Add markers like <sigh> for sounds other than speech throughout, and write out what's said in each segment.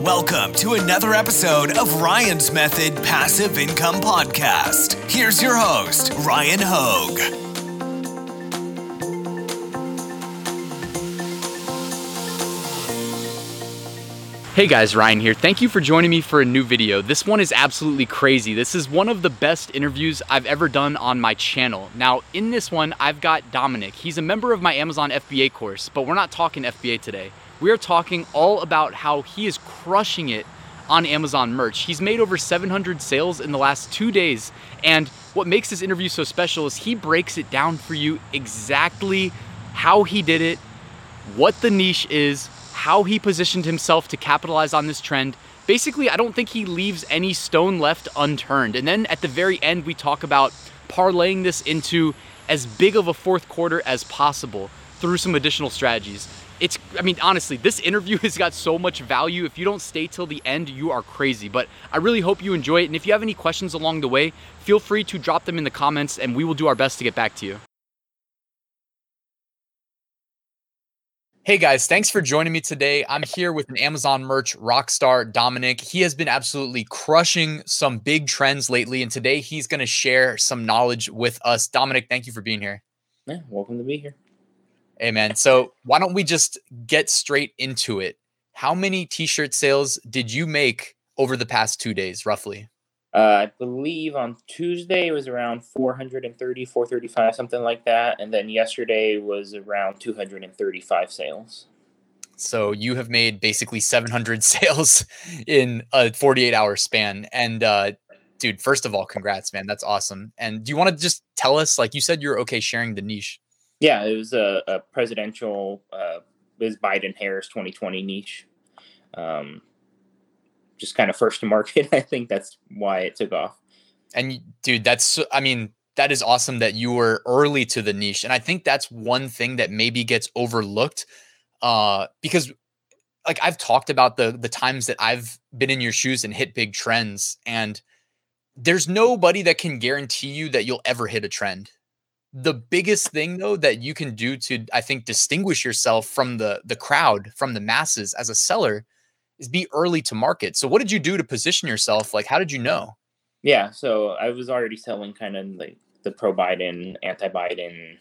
Welcome to another episode of Ryan's Method Passive Income Podcast. Here's your host, Ryan Hogue. Hey guys, Ryan here. Thank you for joining me for a new video. This one is absolutely crazy. This is one of the best interviews I've ever done on my channel. Now, in this one, I've got Dominick. He's a member of my Amazon FBA course, but we're not talking FBA today. We are talking all about how he is crushing it on Amazon merch. He's made over 700 sales in the last two days. And what makes this interview so special is he breaks it down for you exactly how he did it, what the niche is, how he positioned himself to capitalize on this trend. Basically, I don't think he leaves any stone left unturned. And then at the very end, we talk about parlaying this into as big of a fourth quarter as possible through some additional strategies. It's, I mean, honestly, this interview has got so much value. If you don't stay till the end, you are crazy. But I really hope you enjoy it. And if you have any questions along the way, feel free to drop them in the comments and we will do our best to get back to you. Hey guys, thanks for joining me today. I'm here with an Amazon merch rock star, Dominick. He has been absolutely crushing some big trends lately, and today he's going to share some knowledge with us. Dominick, thank you for being here. Yeah, welcome to be here. Hey man, so why don't we just get straight into it? How many t-shirt sales did you make over the past 2 days roughly? Uh, I believe on Tuesday it was around 430, 435, something like that. And then yesterday was around 235 sales. So you have made basically 700 <laughs> sales in a 48 hour span. And, uh, dude, first of all, congrats, man. That's awesome. And do you want to just tell us, like you said, you're okay sharing the niche? Yeah, it was a, a presidential, uh, Biden Harris 2020 niche. Um, just kind of first to market. <laughs> I think that's why it took off. And dude, that's I mean, that is awesome that you were early to the niche. And I think that's one thing that maybe gets overlooked. Uh, because like I've talked about the the times that I've been in your shoes and hit big trends, and there's nobody that can guarantee you that you'll ever hit a trend. The biggest thing though that you can do to I think distinguish yourself from the the crowd, from the masses as a seller is be early to market. So what did you do to position yourself? Like how did you know? Yeah, so I was already selling kind of like the pro Biden, anti Biden,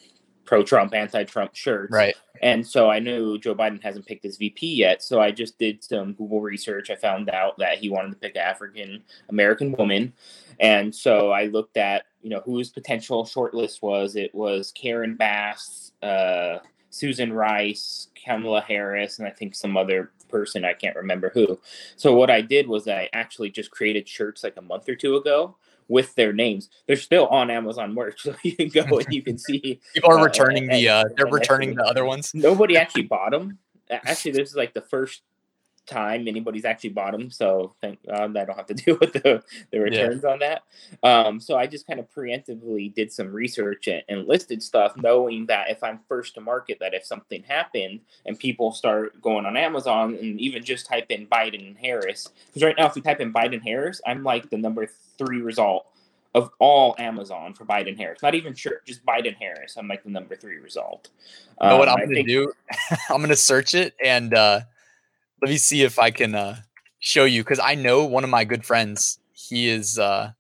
pro Trump, anti Trump shirts. Right. And so I knew Joe Biden hasn't picked his VP yet. So I just did some Google research. I found out that he wanted to pick an African American woman. And so I looked at, you know, whose potential shortlist was. It was Karen Bass, uh, Susan Rice, Kamala Harris, and I think some other person I can't remember who. So what I did was I actually just created shirts like a month or two ago with their names. They're still on Amazon merch, <laughs> so you can go and you can see. <laughs> People are uh, returning the. Uh, they're returning the other ones. Nobody <laughs> actually bought them. Actually, this is like the first time anybody's actually bought them. So thank God I don't have to deal with the, the returns yeah. on that. Um, so I just kind of preemptively did some research and, and, listed stuff, knowing that if I'm first to market, that if something happened and people start going on Amazon and even just type in Biden and Harris, because right now if you type in Biden Harris, I'm like the number three result of all Amazon for Biden Harris. Not even sure, just Biden Harris. I'm like the number three result. You know what um, <laughs> I'm going to do? I'm going to search it and uh, let me see if I can uh, show you because I know one of my good friends. He is uh,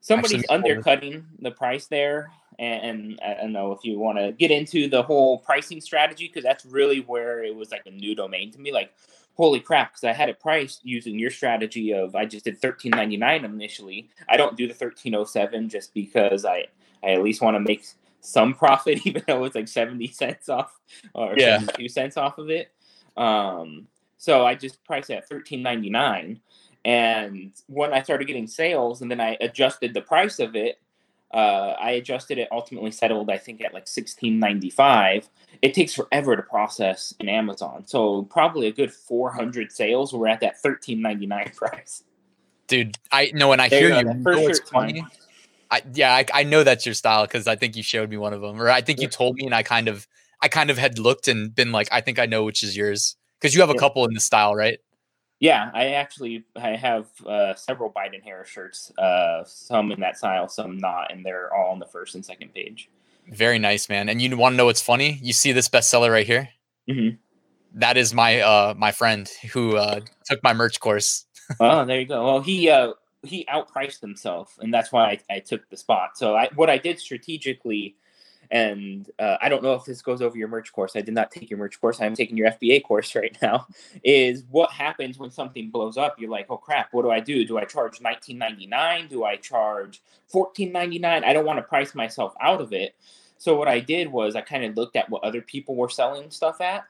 somebody's undercutting the price there, and, and I don't know if you want to get into the whole pricing strategy because that's really where it was like a new domain to me. Like, holy crap! Because I had it priced using your strategy of I just did thirteen ninety nine initially. I don't do the thirteen oh seven just because I I at least want to make some profit, <laughs> even though it's like seventy cents off or yeah. seventy two cents off of it. Um, so I just priced it at thirteen ninety nine. And when I started getting sales, and then I adjusted the price of it, uh, I adjusted it. Ultimately settled, I think, at like sixteen ninety five. It takes forever to process in Amazon, so probably a good four hundred sales. We're at that thirteen ninety nine <laughs> price. Dude, I know when I there hear you, you know funny. I, yeah, I, I, know that's your style because I think you showed me one of them, or I think you told me, and I kind of, I kind of had looked and been like, I think I know which is yours because you have a yeah. couple in the style, right? Yeah, I actually I have uh, several Biden Harris shirts, uh, some in that style, some not, and they're all on the first and second page. Very nice, man. And you want to know what's funny? You see this bestseller right here? Mm-hmm. that is my uh my friend who uh took my merch course. <laughs> oh, there you go. Well, he uh he outpriced himself, and that's why I, I took the spot. So I what I did strategically and uh, I don't know if this goes over your merch course. I did not take your merch course. I'm taking your FBA course <laughs> right now. Is what happens when something blows up? You're like, oh crap, what do I do? Do I charge 19.99? Do I charge 14.99? I don't want to price myself out of it. So what I did was I kind of looked at what other people were selling stuff at,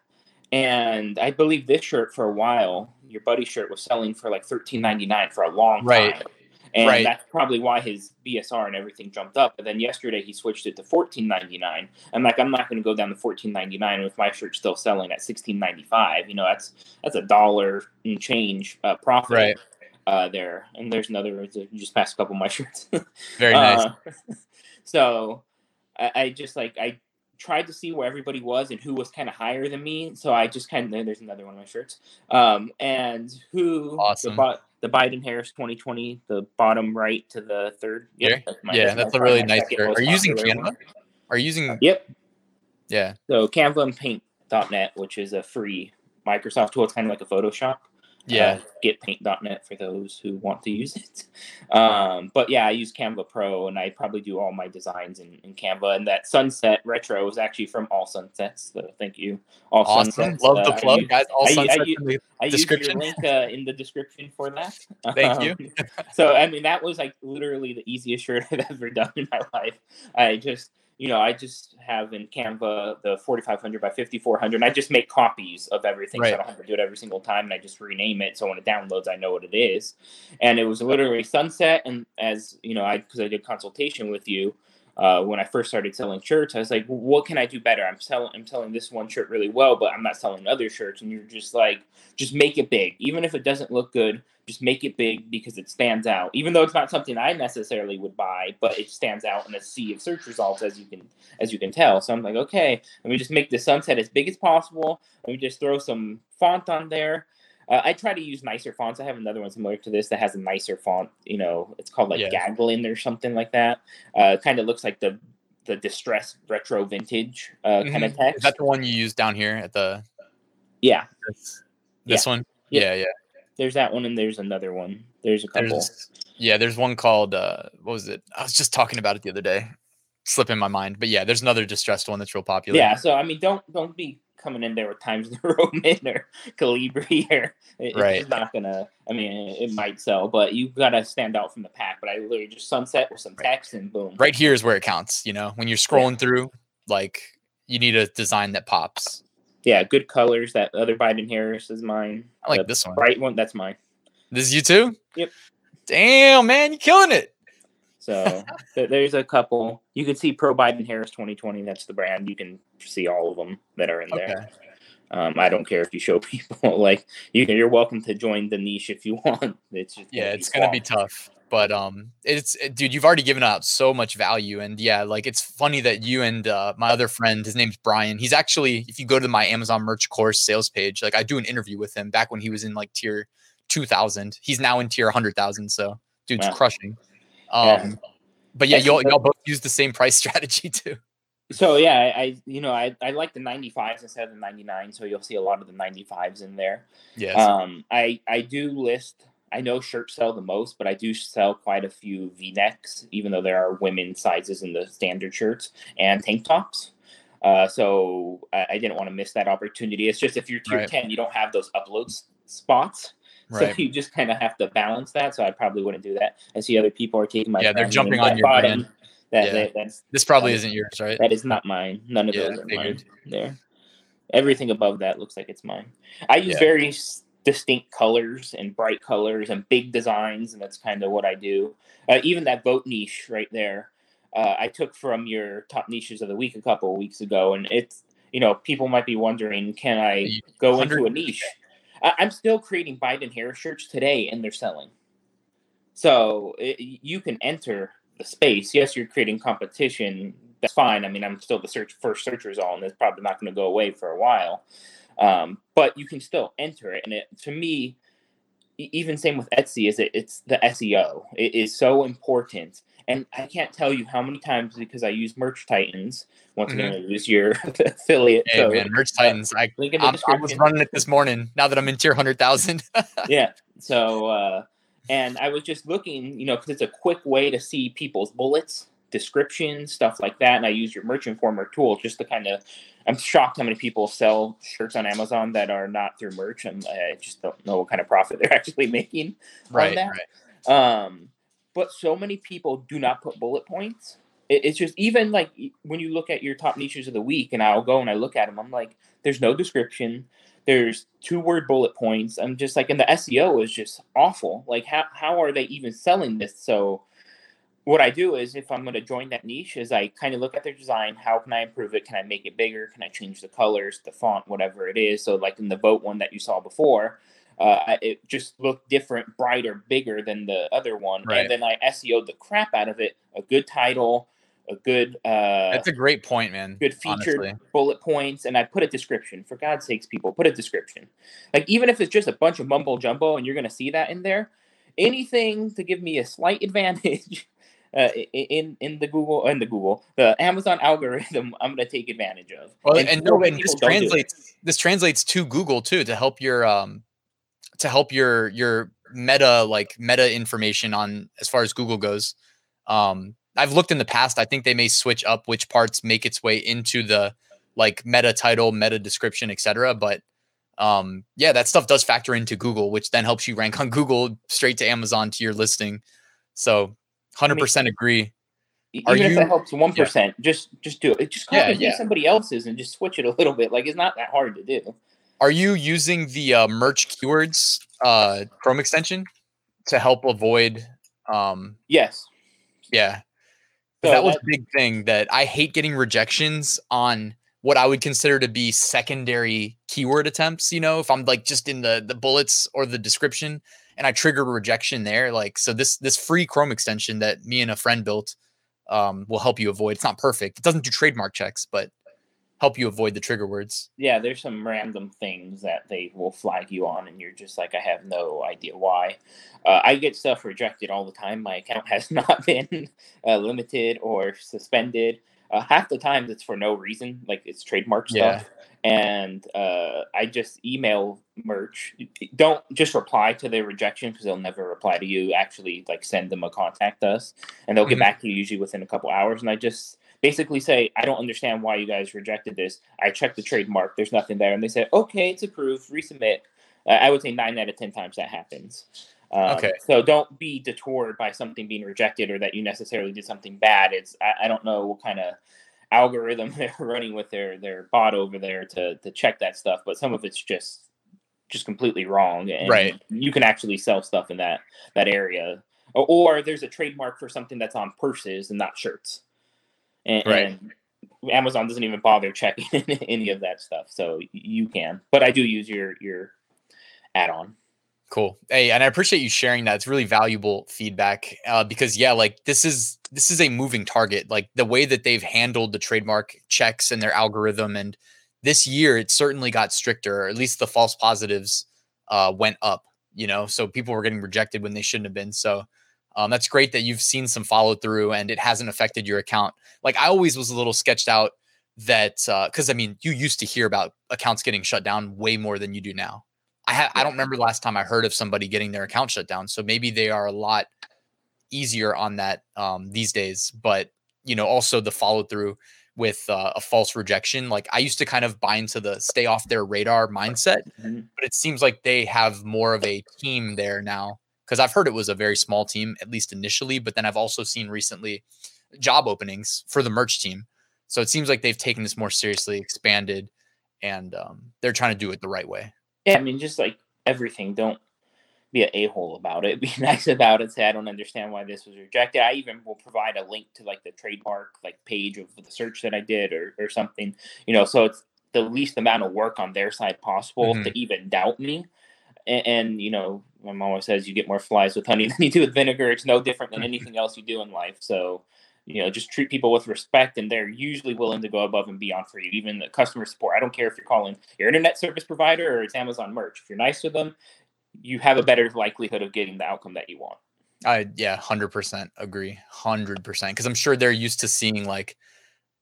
and I believe this shirt for a while, your buddy shirt was selling for like 13.99 for a long right. time and right. that's probably why his BSR and everything jumped up. But then yesterday he switched it to fourteen ninety nine. I'm like, I'm not going to go down to fourteen ninety nine with my shirt still selling at sixteen ninety five. You know, that's that's a dollar and change uh, profit. Right. Uh, there and there's another. Just passed a couple of my <laughs> shirts. Very nice. Uh, <laughs> so I, I just like I tried to see where everybody was and who was kind of higher than me. So I just kind of there's another one of my shirts. Um, and who awesome. the, the Biden Harris 2020, the bottom right to the third. Yep, that's yeah, that's, that's a really nice shirt. Are you using Canva? One. Are you using? Yep. Yeah. So Canva and Paint.net, which is a free Microsoft tool. It's kind of like a Photoshop. Yeah. Uh, getpaint.net for those who want to use it. <laughs> Um, but yeah, I use Canva Pro and I probably do all my designs in, in Canva. And that sunset retro is actually from All Sunsets. So thank you. All awesome. Sunsets. Love the uh, plug, guys. All I, Sunsets I, I, in the I description. Use your link uh, in the description for that. <laughs> Thank um, you. <laughs> so, I mean, that was like literally the easiest shirt I've ever done in my life. I just you know, I just have in Canva the 4500 by 5400, and I just make copies of everything. Right. So I don't have to do it every single time, and I just rename it. So when it downloads, I know what it is. And it was literally sunset. And as you know, I because I did consultation with you uh, when I first started selling shirts, I was like, what can I do better? I'm selling, I'm selling this one shirt really well, but I'm not selling other shirts. And you're just like, just make it big, even if it doesn't look good just make it big because it stands out even though it's not something i necessarily would buy but it stands out in a sea of search results as you can as you can tell so i'm like okay let me just make the sunset as big as possible let me just throw some font on there uh, I try to use nicer fonts. I have another one similar to this that has a nicer font. You know, it's called like yeah. Gaglin or something like that. Uh, kind of looks like the the distress retro vintage uh, mm-hmm. kind of text. Is that the one you use down here at the? Yeah. This, this yeah. one. Yeah, yeah. There's that one, and there's another one. There's a couple. There's, yeah, there's one called uh, what was it? I was just talking about it the other day. Slipping my mind, but yeah, there's another distressed one that's real popular. Yeah, so I mean, don't don't be coming in there with Times New <laughs> Roman or Calibri <laughs> or it, right. it's not gonna. I mean, it, might sell, but you gotta stand out from the pack. But I literally just sunset with some text and boom. Right here is where it counts. You know, when you're scrolling yeah. through, like you need a design that pops yeah, good colors. That other Biden Harris is mine. I like the this one. Bright one, that's mine. This is you too? Yep. Damn, man, you're killing it. So <laughs> th- there's a couple. You can see Pro Biden Harris 2020. That's the brand. You can see all of them that are in okay. there. Um, I don't care if you show <laughs> people like you. You're welcome to join the niche if you want. It's yeah, it's gonna be tough but um it's it, dude you've already given out so much value and yeah like it's funny that you and uh, my other friend his name's brian he's actually if you go to my amazon merch course sales page like i do an interview with him back when he was in like tier 2000 he's now in tier 100000 so dude's yeah. crushing. Um yeah. but yeah y'all, y'all both use the same price <laughs> strategy too. So yeah I, you know I, I like the 95s instead of the 99 so you'll see a lot of the 95s in there. Yes. Um i i do list I know shirts sell the most, but I do sell quite a few V necks, even though there are women sizes in the standard shirts and tank tops. Uh, so I, I, didn't want to miss that opportunity. It's just if you're tier right. 10, you don't have those upload spots. Right. So you just kind of have to balance that. So I probably wouldn't do that. I see other people are taking my yeah, they're jumping on your bottom. That, yeah. that, that's this probably isn't yours, right? That is not mine. None of yeah, those are mine. There, everything above that looks like it's mine. I use yeah. very distinct colors and bright colors and big designs, and that's kind of what I do. Uh, even that vote niche right there, uh, I took from your top niches of the week a couple of weeks ago, and it's you know people might be wondering, can I go into a niche? I- am still creating Biden Harris shirts today, and they're selling. So it, you can enter the space. Yes, you're creating competition. That's fine. I mean, I'm still the search first search result, and it's probably not going to go away for a while. Um, but you can still enter it. And it, to me, even same with Etsy, is it it's the SEO. It is so important. And I can't tell you how many times because I use Merch Titans. Once mm-hmm. again, I use your <laughs> affiliate. Hey code. man, Merch Titans. I, <laughs> I was running it this morning. Now that I'm in tier hundred thousand. <laughs> yeah. So, uh, and I was just looking, you know, because it's a quick way to see people's bullets, descriptions, stuff like that. And I use your Merch Informer tool just to kind of. I'm shocked how many people sell shirts on Amazon that are not through merch, and I just don't know what kind of profit <laughs> they're actually making right, on that. Right. Um, but so many people do not put bullet points. It, it's just even like when you look at your top niches of the week, and I'll go and I look at them, I'm like, there's no description. There's two word bullet points. I'm just like, and the SEO is just awful. Like, how, how are they even selling this? So, what I do is if I'm going to join that niche is I kind of look at their design. How can I improve it? Can I make it bigger? Can I change the colors, the font, whatever it is? So like in the vote one that you saw before, uh, it just looked different, brighter, bigger than the other one. Right. And then I SEO'd the crap out of it. A good title, a good. Uh, That's a great point, man. Good featured honestly. bullet points, and I put a description. For God's sakes, people, put a description. Like even if it's just a bunch of mumbo jumbo, and you're going to see that in there, anything to give me a slight <laughs> advantage. Uh, in in the Google in the Google the Amazon algorithm, <laughs> I'm going to take advantage of. Well, and, and, no, and this translates this translates to Google too to help your um to help your your meta like meta information on as far as Google goes. Um, I've looked in the past. I think they may switch up which parts make its way into the like meta title, meta description, etc. But um, yeah, that stuff does factor into Google, which then helps you rank on <laughs> Google straight to Amazon to your listing. So, hundred percent agree. Are even you, if that helps one yeah. just just do it. Just copy yeah, yeah. somebody else's and just switch it a little bit. Like it's not that hard to do. Are you using the uh, merch keywords uh, Chrome extension to help avoid? Um, yes. Yeah. So that was a big thing that I hate getting rejections on what I would consider to be secondary keyword attempts. You know, if I'm like just in the the bullets or the description and I trigger rejection there, like so this this free Chrome extension that me and a friend built um, will help you avoid. It's not perfect. It doesn't do trademark checks, but help you avoid the trigger words. Yeah, there's some random things that they will flag you on, and you're just like, I have no idea why. Uh, I get stuff rejected all the time. My account <laughs> has not been uh, limited or suspended. Uh, half the time, it's for no reason, like it's trademark stuff. Yeah. And uh, I just email merch. Don't just reply to their rejection because they'll never reply to you. Actually, like send them a contact us, and they'll get mm-hmm. back to you usually within a couple hours. And I just basically say, I don't understand why you guys rejected this. I checked the trademark, there's nothing there. And they said, okay, it's approved, resubmit. Uh, I would say nine out of 10 times that happens. Um, okay. So don't be detoured by something being rejected or that you necessarily did something bad. It's, I, I don't know what kind of algorithm <laughs> they're running with their, their bot over there to, to check that stuff, but some of it's just, just completely wrong. And right. you can actually sell stuff in that, that area. Or, or there's a trademark for something that's on purses and not shirts and, right. and Amazon doesn't even bother <laughs> checking <laughs> any of that stuff. So you can, but I do use your your add-on. Cool. Hey, and I appreciate you sharing that. It's really valuable feedback uh, because yeah, like this is this is a moving target. Like the way that they've handled the trademark checks and their algorithm, and this year it certainly got stricter. Or at least the false positives uh, went up. You know, so people were getting rejected when they shouldn't have been. So um, that's great that you've seen some follow through and it hasn't affected your account. Like I always was a little sketched out that because uh, I mean you used to hear about accounts getting shut down way more than you do now. I ha- I don't remember the last time I heard of somebody getting their account shut down. So maybe they are a lot easier on that um, these days. But you know also the follow through with uh, a false rejection. Like I used to kind of buy into the stay off their radar mindset, mm-hmm. but it seems like they have more of a team there now because I've heard it was a very small team, at least initially, but then I've also seen recently job openings for the merch team. So it seems like they've taken this more seriously, expanded, and um, they're trying to do it the right way. Yeah, I mean, just like everything, don't be an a hole about it. <laughs> Be nice about it. Say I don't understand why this was rejected. I even will provide a link to like the trademark like page of the search that I did or or something. You know, so it's the least amount of work on their side possible mm-hmm. to even doubt me and, and, you know my mom always says you get more flies with honey <laughs> than you do with vinegar it's no different than anything else you do in life so you know just treat people with respect and they're usually willing to go above and beyond for you even the customer support i don't care if you're calling your internet service provider or it's amazon merch if you're nice to them you have a better likelihood of getting the outcome that you want I yeah, hundred percent agree, hundred percent. Because I'm sure they're used to seeing like,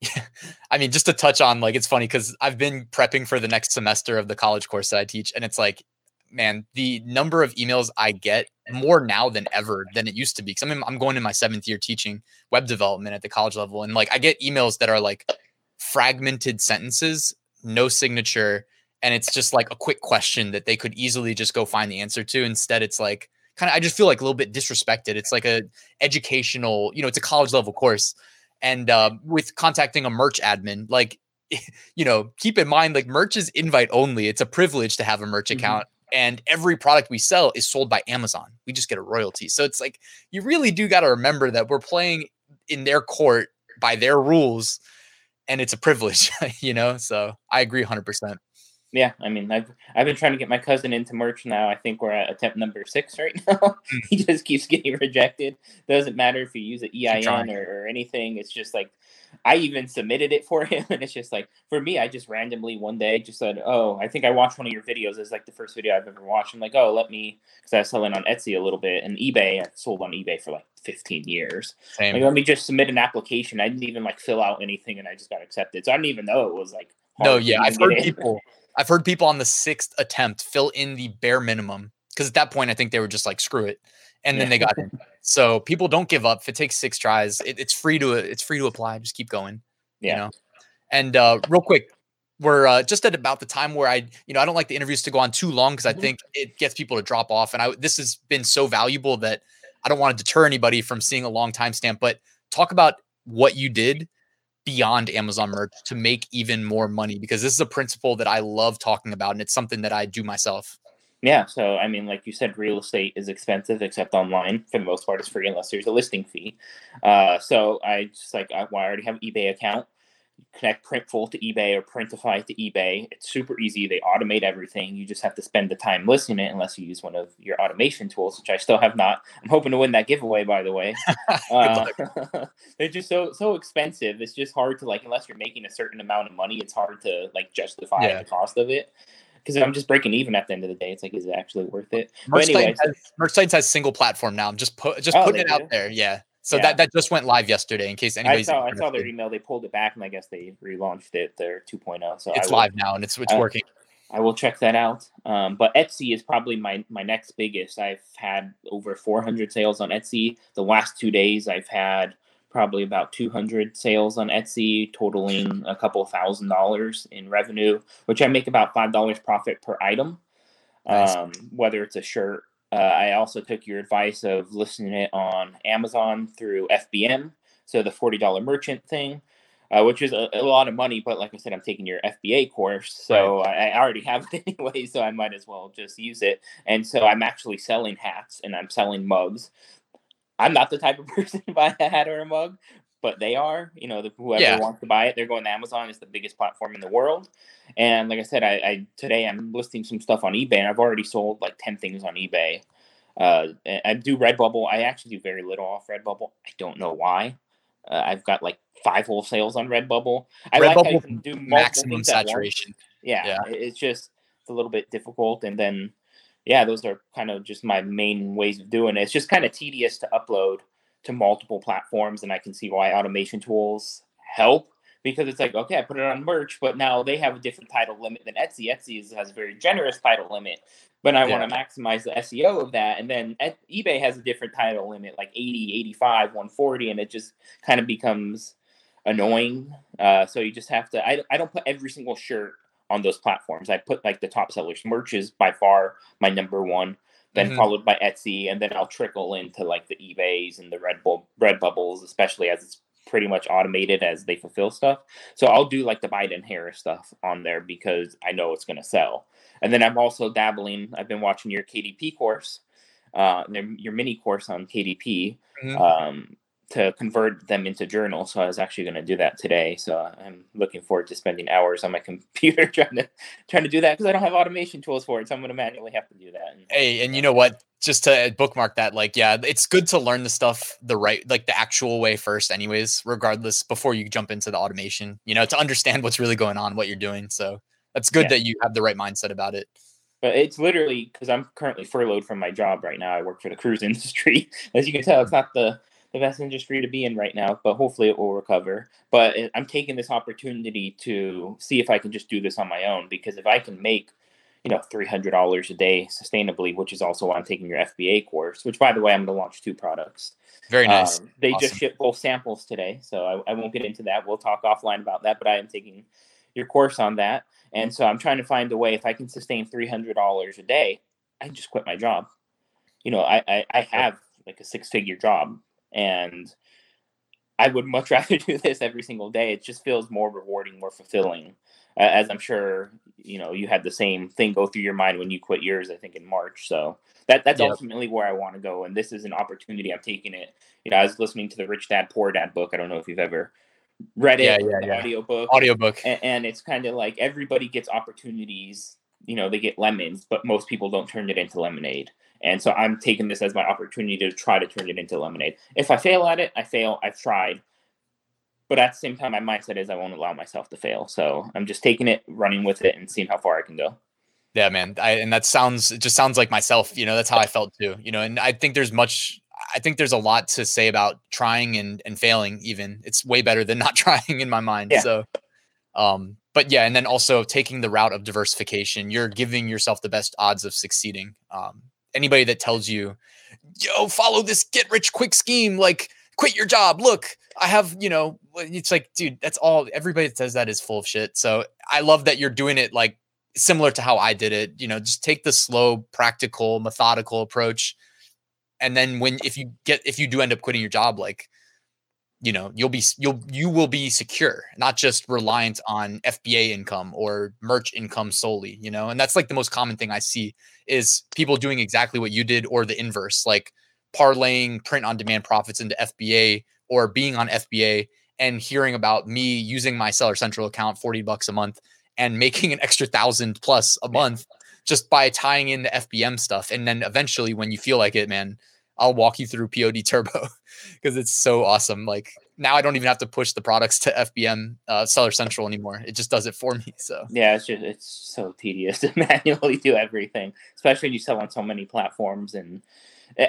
<laughs> I mean, just to touch on like it's funny because I've been prepping for the next semester of the college course that I teach, and it's like, man, the number of emails I get more now than ever than it used to be. Because I'm I'm going in my seventh year teaching web development at the college level, and like I get emails that are like fragmented sentences, no signature, and it's just like a quick question that they could easily just go find the answer to. Instead, it's like kind of I just feel like a little bit disrespected. It's like a educational, you know, it's a college level course, and uh, with contacting a merch admin, like <laughs> you know, keep in mind like merch is invite only. It's a privilege to have a merch mm-hmm. account. And every product we sell is sold by Amazon. We just get a royalty. So it's like you really do got to remember that we're playing in their court by their rules and it's a privilege, <laughs> you know? So I agree 100% yeah, I mean, I've I've been trying to get my cousin into merch now. I think we're at attempt number six right <laughs> now. Hmm. he just keeps getting rejected. Doesn't matter if you use an EIN or, or, anything. It's just like I even submitted it for <laughs> him, and it's just like for me, I just randomly one day just said, "Oh, I think I watched one of your videos. It's like the first video I've ever watched." I'm like, "Oh, let me," because I was selling on Etsy a little bit and eBay. I sold on eBay for like 15 years. Same. Like, let me just submit an application. I didn't even like fill out anything, and I just got accepted. So I didn't even know it was like. No, yeah, I've heard people. I've heard people on the sixth attempt fill in the bare minimum because at that point I think they were just like screw it, and yeah. then they got in. <laughs> So people don't give up. If it takes six tries, it, it's free to it's free to apply. Just keep going. Yeah. You know. And uh, real quick, we're uh, just at about the time where I, you know, I don't like the interviews to go on too long because I mm-hmm. think it gets people to drop off. And I this has been so valuable that I don't want to deter anybody from seeing a long timestamp. But talk about what you did beyond Amazon merch to make even more money because this is a principle that I love talking about and it's something that I do myself. Yeah, so I mean, like you said, real estate is expensive, except online. For the most part, it's free unless there's a listing fee. Uh, so I just like I, I already have eBay account connect Printful to eBay or Printify to eBay. It's super easy. They automate everything. You just have to spend the time listing it unless you use one of your automation tools, which I still have not. I'm hoping to win that giveaway, by the way. <laughs> uh, <laughs> they're just so so expensive. It's just hard to like unless you're making a certain amount of money, it's hard to like justify yeah. the cost of it. Because I'm just breaking even at the end of the day. It's like, is it actually worth it? Merch, anyway, has, Merch has single platform now. I'm just put just oh, putting it do? out there. Yeah. So yeah. that, that just went live yesterday. In case anybody, I saw, I saw their email. They pulled it back, and I guess they relaunched it. Their 2.0. So it's will, live now, and it's it's I, working. I will check that out. Um, but Etsy is probably my my next biggest. I've had over 400 sales on Etsy. The last two days, I've had probably about 200 sales on Etsy, totaling a couple thousand dollars in revenue, which I make about five dollars profit per item. Nice. Um, whether it's a shirt uh, I also took your advice of listing it on Amazon through FBM, so the forty dollar merchant thing, uh, which is a, a, lot of money. But like I said, I'm taking your FBA course, so right. I, I, already have it <laughs> anyway. So I might as well just use it. And so I'm actually selling hats and I'm selling mugs. I'm not the type of <laughs> person to buy a hat or a mug, but they are. You know, the, whoever yeah. wants to buy it, they're going to Amazon. It's the biggest platform in the world. And like I said, I, I today I'm listing some stuff on eBay, and I've already sold like ten things on eBay. Uh, I do Redbubble. I actually do very little off Redbubble. I don't know why. Uh, I've got like five wholesales on Redbubble. I Redbubble like how you can do <laughs> maximum saturation. Yeah, yeah, it's just it's a little bit difficult, and then yeah, those are kind of just my main ways of doing it. It's just kind of tedious to upload to multiple platforms, and I can see why automation tools help because it's like okay, I put it on merch, but now they have a different title limit than Etsy. Etsy is, has a very generous title limit, but I yeah. want to maximize the SEO of that. And then eBay has a different title limit, like 80, 85, 140, and it just kind of becomes annoying. Uh, so you just have to. I I don't put every single shirt on those platforms. I put like the top sellers. Merch is by far my number one then mm-hmm. followed by Etsy, and then I'll trickle into like the eBay's and the Red Bull Red Bubbles, especially as it's pretty much automated as they fulfill stuff. So I'll do like the Biden Harris stuff on there because I know it's gonna sell. And then I'm also dabbling. I've been watching your KDP course, uh, your mini course on KDP. Mm-hmm. Um, to convert them into journals. So I was actually going to do that today. So I'm looking forward to spending hours on my <laughs> computer trying to trying to do that because I don't have automation tools for it. So I'm going to manually have to do that. Hey, and you know what? Just to uh, bookmark that, like, yeah, it's good to learn the stuff the right, like the actual way first, anyways, regardless, before you jump into the automation, you know, to understand what's really going on, what you're doing. So that's good yeah. that you have the right mindset about it. but it's literally because I'm currently furloughed from my job right now. I work for the cruise <laughs> industry. As you can tell, it's not the the best industry to be in right now, but hopefully it will recover. But I'm taking this opportunity to see if I can just do this on my own because if I can make you know $300 a day sustainably which is also why i'm taking your fba course which by the way i'm going to launch two products. Very nice. um, they awesome. just shipped both samples today so I, I, won't get into that. We'll talk offline about that but i am taking your course on that. And so i'm trying to find a way if i can sustain $300 a day i can just quit my job. You know i i, I have like a six figure job and i would much <laughs> rather do this every single day it just feels more rewarding more fulfilling as I'm sure you know you had the same thing go through your mind when you quit yours. I think in March. So that that's yep. ultimately where I want to go, and this is an opportunity. I'm taking it. You know, I was listening to the Rich Dad Poor Dad book. I don't know if you've ever read it. Yeah, yeah, yeah. Audio book. Audio book. And, and it's kind of like everybody gets opportunities. You know, they get lemons, but most people don't turn it into lemonade. And so I'm taking this as my opportunity to try to turn it into lemonade. If I fail at it, I fail. I've tried but at the same time, my mindset is I won't allow myself to fail. So I'm just taking it, running with it, and seeing how far I can go. Yeah, man. I, and that sounds, it just sounds like myself. You know, that's how I felt too. You know, and I think there's much, I think there's a lot to say about trying and and failing. Even it's way better than <laughs> not trying in my mind. Yeah. So, um, but yeah, and then also taking the route of diversification, you're giving yourself the best odds of succeeding. Um, anybody that tells you, yo, follow this get rich quick scheme, like quit your job. Look, I have, you know, it's like, dude, that's all everybody that says that is full of shit. So I love that you're doing it like similar to how I did it. You know, just take the slow, practical, methodical approach. And then when if you get if you do end up quitting your job, like you know you'll be you'll you will be secure not just reliant on fba income or merch income solely you know and that's like the most common thing i see is people doing exactly what you did or the inverse like parlaying print on demand profits into fba or being on FBA and hearing about me using my Seller Central account 40 bucks a month and making an extra thousand plus a month just by tying in the FBM stuff. And then eventually, when you feel like it, man, I'll walk you through POD Turbo <laughs> because it's so awesome. Like now, I don't even have to push the products to FBM uh, Seller Central anymore. It just does it for me. So yeah, it's just it's so tedious to <laughs> manually do everything, especially when you sell on so many platforms and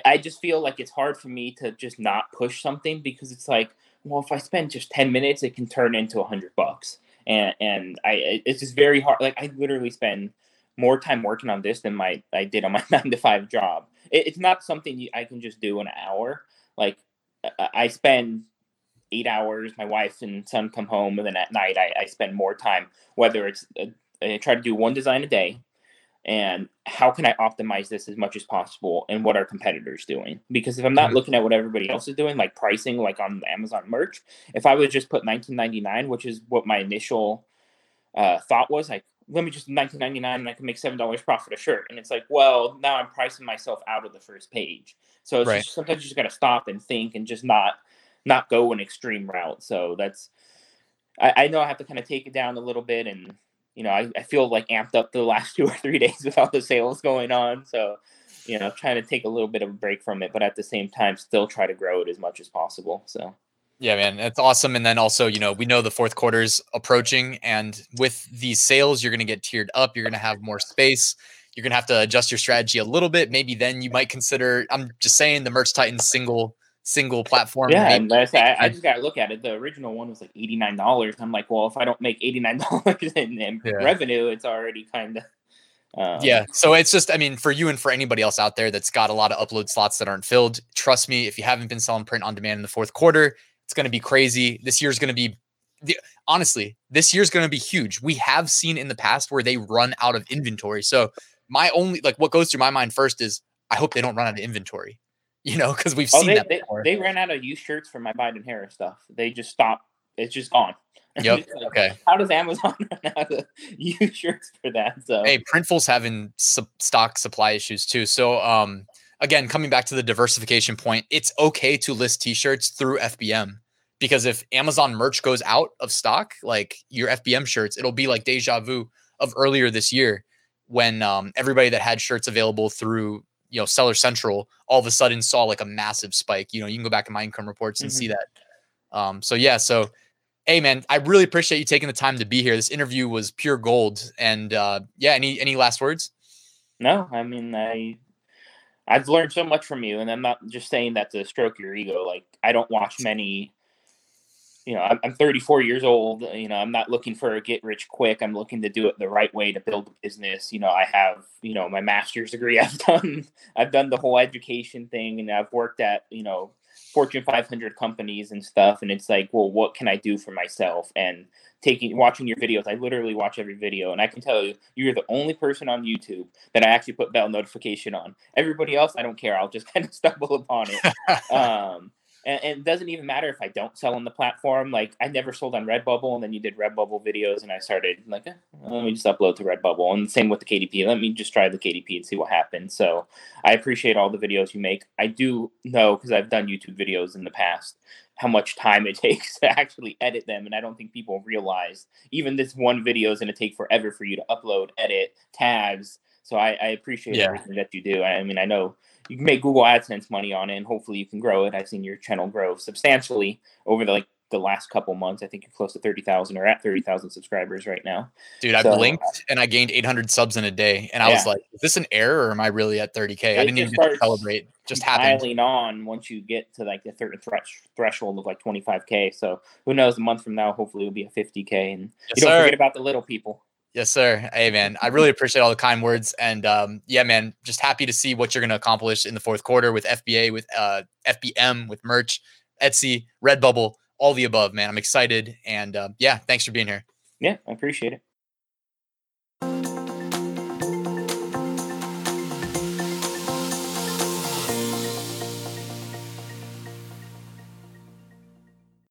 I just feel like it's hard for me to just not push something because it's like, well, if I spend just 10 minutes, it can turn into a hundred bucks. And, and I, it's just very hard. Like I literally spend more time working on this than my, I did on my <laughs> nine to five job. It, it's not something I can just do in an hour. Like I spend eight hours, my wife and son come home and then at night I, I spend more time, whether it's, uh, I try to do one design a day and how can I optimize this as much as possible and what are competitors doing? Because if I'm not mm-hmm. looking at what everybody else is doing, like pricing, like on Amazon merch, if I would just put 19.99, which is what my initial uh, thought was, like let me just 19.99 and I can make seven dollars profit a shirt, and it's like, well, now I'm pricing myself out of the first page. So right. just, sometimes you just got to stop and think and just not not go an extreme route. So that's I, I know I have to kind of take it down a little bit and you know, I, I feel like amped up the <laughs> last two or three days with all the sales going on. So, you know, trying to take a little bit of a break from it, but at the same time, still try to grow it as much as possible. So, yeah, man, that's awesome. And then also, you know, we know the fourth quarter's approaching, and with these sales, you're going to get tiered up. You're going to have more space. You're going to have to adjust your strategy a little bit. Maybe then you might consider. I'm just saying the Merch Titans single single platform. Yeah, and I, I, just got to look at it. The original one was like eighty nine dollars. I'm like, well, if I don't make eighty nine dollars <laughs> in, in yeah. revenue, it's already kind of. Um, yeah, so it's just, I mean, for you and for anybody else out there that's got a lot of upload slots that aren't filled, trust me, if you haven't been selling print on demand in the fourth quarter, it's going to be crazy. This year's going to be, the, honestly, this year's going to be huge. We have seen in the past where they run out of inventory. So my only, like, what goes through my mind first is I hope they don't run out of inventory <laughs> you know, because we've oh, seen they, that before. They, they ran out of used shirts for my Biden Harris stuff. They just stopped. It's just gone. <laughs> Yep. like, okay. How does Amazon <laughs> run out of used shirts for that? So hey, Printful's having su- stock supply issues too. So um, again, coming back to the diversification point, it's okay to list T-shirts through FBM because if Amazon merch goes out of stock, like your FBM shirts, it'll be like deja vu of earlier this year when um, everybody that had shirts available through you know seller central all of a sudden saw like a massive spike you know you can go back in my income reports and mm-hmm. see that um so yeah so hey man i really appreciate you taking the time to be here this interview was pure gold and uh yeah any any last words No, I mean I I've learned so much from you, and I'm not just saying that to stroke your ego. Like I don't watch many. You know, I'm, I'm 34 years old. You know, I'm not looking for a get rich quick. I'm looking to do it the right way to build a business. You know, I have you know my master's degree. <laughs> I've done I've done the whole education thing, and I've worked at you know Fortune 500 companies and stuff. And it's like, well, what can I do for myself? And taking watching your videos, I literally watch every video, and I can tell you, you're the only person on YouTube that I actually put bell notification on. Everybody else, I don't care. I'll just <laughs> kind of stumble upon it. <laughs> um, and, and, it doesn't even matter if I don't sell on the platform. Like I never sold on Redbubble, and then you did Redbubble videos, and I started like, eh, let me just upload to Redbubble. And same with the KDP. Let me just try the KDP and see what happens. So I appreciate all the videos you make. I do know because I've done YouTube videos in the past how much time it <laughs> takes to actually edit them, and I don't think people realize even this one video is going to take forever for you to upload, edit, tags. So I, I appreciate yeah. everything that you do. I, mean, I know you can make Google AdSense money on it, and hopefully you can grow it. I've seen your channel grow substantially over the like the last couple months. I think you're close to thirty thousand or at thirty thousand subscribers right now. Dude, I blinked uh, and I gained eight hundred subs in a day, and I yeah. was like, "Is this an error, or am I really at thirty k?" I didn't even celebrate. Just happened. On once you get to like the third thresh- threshold of like twenty five k. So who knows? A month from now, hopefully, it'll be a fifty k, and yes, you don't sir. forget about the little people. Yes, sir. Hey, man, I really appreciate all the kind words, and um, yeah, man, just happy to see what you're going to accomplish in the fourth quarter with FBA, with uh, FBM, with merch, Etsy, Redbubble, all the above, man. I'm excited, and uh, yeah, thanks for being here. Yeah, I appreciate it.